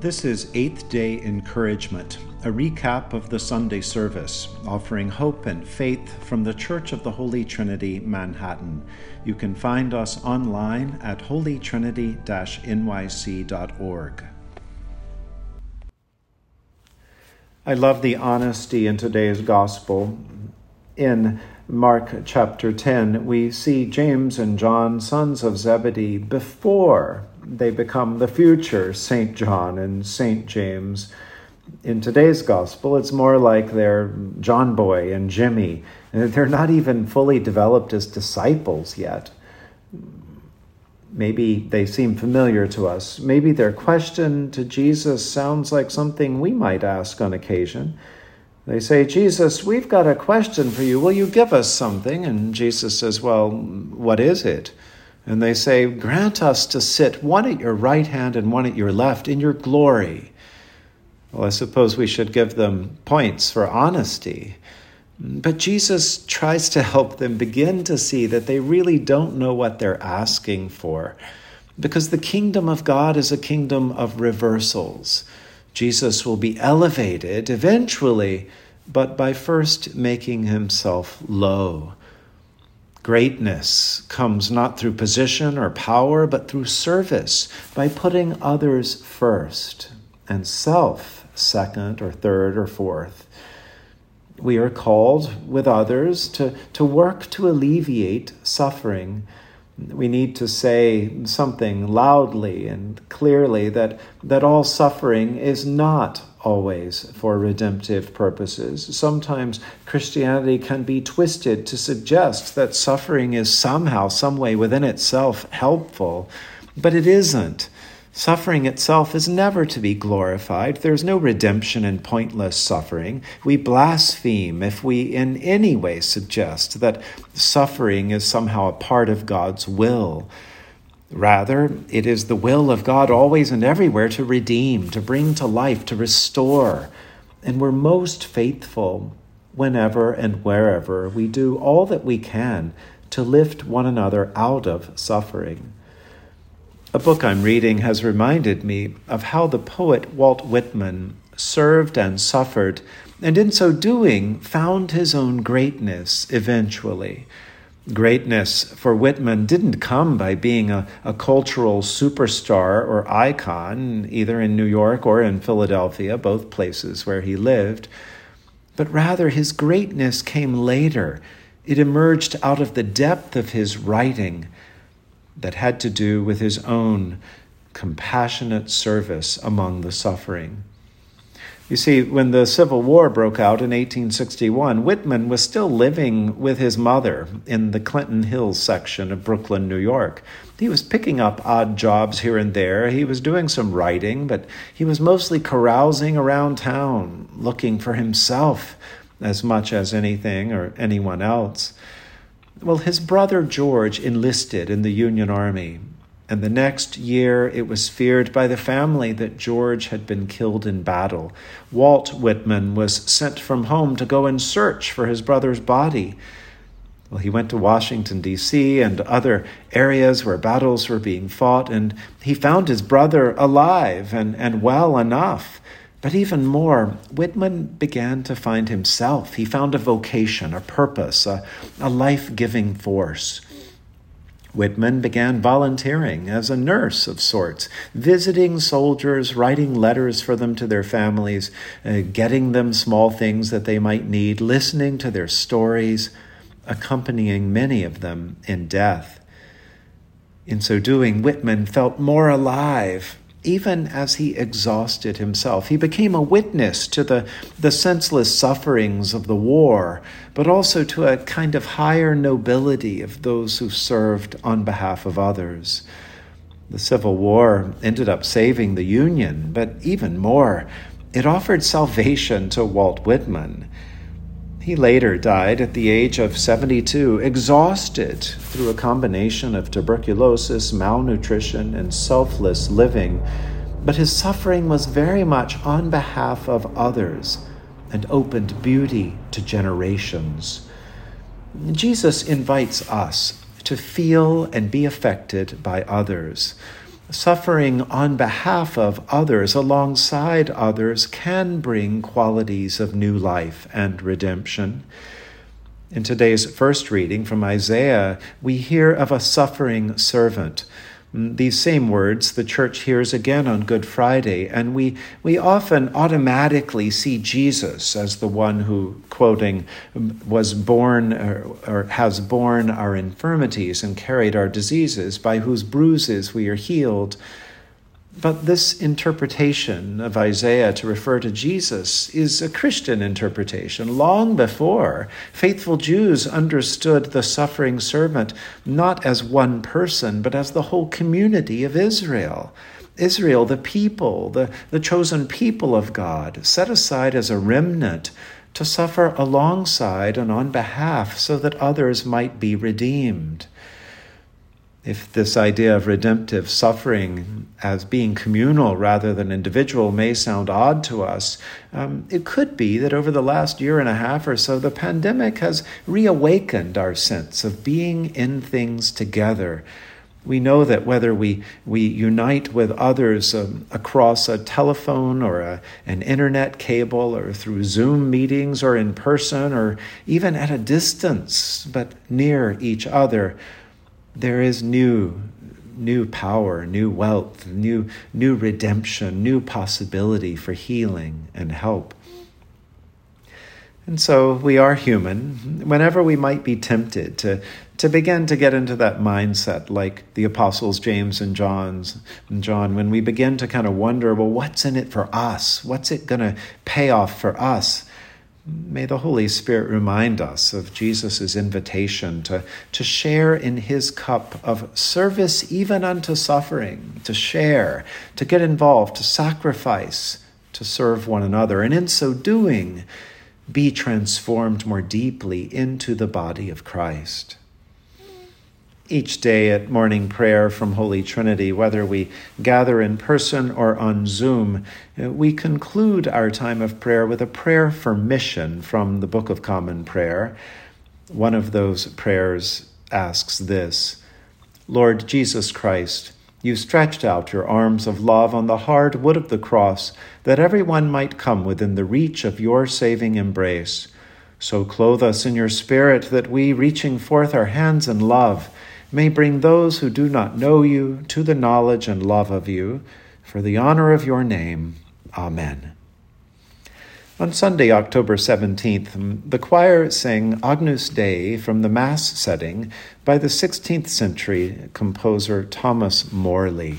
This is Eighth Day Encouragement, a recap of the Sunday service, offering hope and faith from the Church of the Holy Trinity, Manhattan. You can find us online at holytrinity nyc.org. I love the honesty in today's gospel. In Mark chapter 10, we see James and John, sons of Zebedee, before they become the future St. John and St. James. In today's gospel, it's more like they're John Boy and Jimmy. They're not even fully developed as disciples yet. Maybe they seem familiar to us. Maybe their question to Jesus sounds like something we might ask on occasion. They say, Jesus, we've got a question for you. Will you give us something? And Jesus says, Well, what is it? And they say, Grant us to sit one at your right hand and one at your left in your glory. Well, I suppose we should give them points for honesty. But Jesus tries to help them begin to see that they really don't know what they're asking for. Because the kingdom of God is a kingdom of reversals. Jesus will be elevated eventually, but by first making himself low. Greatness comes not through position or power, but through service, by putting others first and self second or third or fourth. We are called with others to, to work to alleviate suffering. We need to say something loudly and clearly that, that all suffering is not always for redemptive purposes. Sometimes Christianity can be twisted to suggest that suffering is somehow, some way within itself helpful, but it isn't. Suffering itself is never to be glorified. There's no redemption in pointless suffering. We blaspheme if we in any way suggest that suffering is somehow a part of God's will. Rather, it is the will of God always and everywhere to redeem, to bring to life, to restore. And we're most faithful whenever and wherever we do all that we can to lift one another out of suffering. A book I'm reading has reminded me of how the poet Walt Whitman served and suffered, and in so doing found his own greatness eventually. Greatness for Whitman didn't come by being a, a cultural superstar or icon, either in New York or in Philadelphia, both places where he lived, but rather his greatness came later. It emerged out of the depth of his writing that had to do with his own compassionate service among the suffering. You see, when the Civil War broke out in 1861, Whitman was still living with his mother in the Clinton Hills section of Brooklyn, New York. He was picking up odd jobs here and there. He was doing some writing, but he was mostly carousing around town, looking for himself as much as anything or anyone else. Well, his brother George enlisted in the Union Army, and the next year it was feared by the family that George had been killed in battle. Walt Whitman was sent from home to go and search for his brother's body. Well, he went to Washington, D.C., and other areas where battles were being fought, and he found his brother alive and, and well enough. But even more, Whitman began to find himself. He found a vocation, a purpose, a, a life giving force. Whitman began volunteering as a nurse of sorts, visiting soldiers, writing letters for them to their families, uh, getting them small things that they might need, listening to their stories, accompanying many of them in death. In so doing, Whitman felt more alive even as he exhausted himself. He became a witness to the, the senseless sufferings of the war, but also to a kind of higher nobility of those who served on behalf of others. The Civil War ended up saving the Union, but even more, it offered salvation to Walt Whitman. He later died at the age of 72, exhausted through a combination of tuberculosis, malnutrition, and selfless living. But his suffering was very much on behalf of others and opened beauty to generations. Jesus invites us to feel and be affected by others. Suffering on behalf of others, alongside others, can bring qualities of new life and redemption. In today's first reading from Isaiah, we hear of a suffering servant these same words the church hears again on Good Friday, and we, we often automatically see Jesus as the one who, quoting, um, was born or, or has borne our infirmities and carried our diseases, by whose bruises we are healed. But this interpretation of Isaiah to refer to Jesus is a Christian interpretation. Long before, faithful Jews understood the suffering servant not as one person, but as the whole community of Israel. Israel, the people, the, the chosen people of God, set aside as a remnant to suffer alongside and on behalf so that others might be redeemed if this idea of redemptive suffering as being communal rather than individual may sound odd to us, um, it could be that over the last year and a half or so, the pandemic has reawakened our sense of being in things together. We know that whether we, we unite with others um, across a telephone or a, an internet cable or through Zoom meetings or in person or even at a distance but near each other, there is new new power, new wealth, new new redemption, new possibility for healing and help. And so we are human. Whenever we might be tempted to, to begin to get into that mindset, like the apostles James and John's and John, when we begin to kind of wonder, well, what's in it for us? What's it to pay off for us? May the Holy Spirit remind us of Jesus' invitation to, to share in his cup of service even unto suffering, to share, to get involved, to sacrifice, to serve one another, and in so doing, be transformed more deeply into the body of Christ each day at morning prayer from Holy Trinity, whether we gather in person or on Zoom, uh, we conclude our time of prayer with a prayer for mission from the Book of Common Prayer. One of those prayers asks this Lord Jesus Christ, you stretched out your arms of love on the hard wood of the cross that everyone might come within the reach of your saving embrace. So clothe us in your spirit that we, reaching forth our hands in love, may bring those who do not know you to the knowledge and love of you, for the honor of your name. Amen. On Sunday, October 17th, the choir sang Agnus Dei from the Mass setting by the 16th century composer Thomas Morley.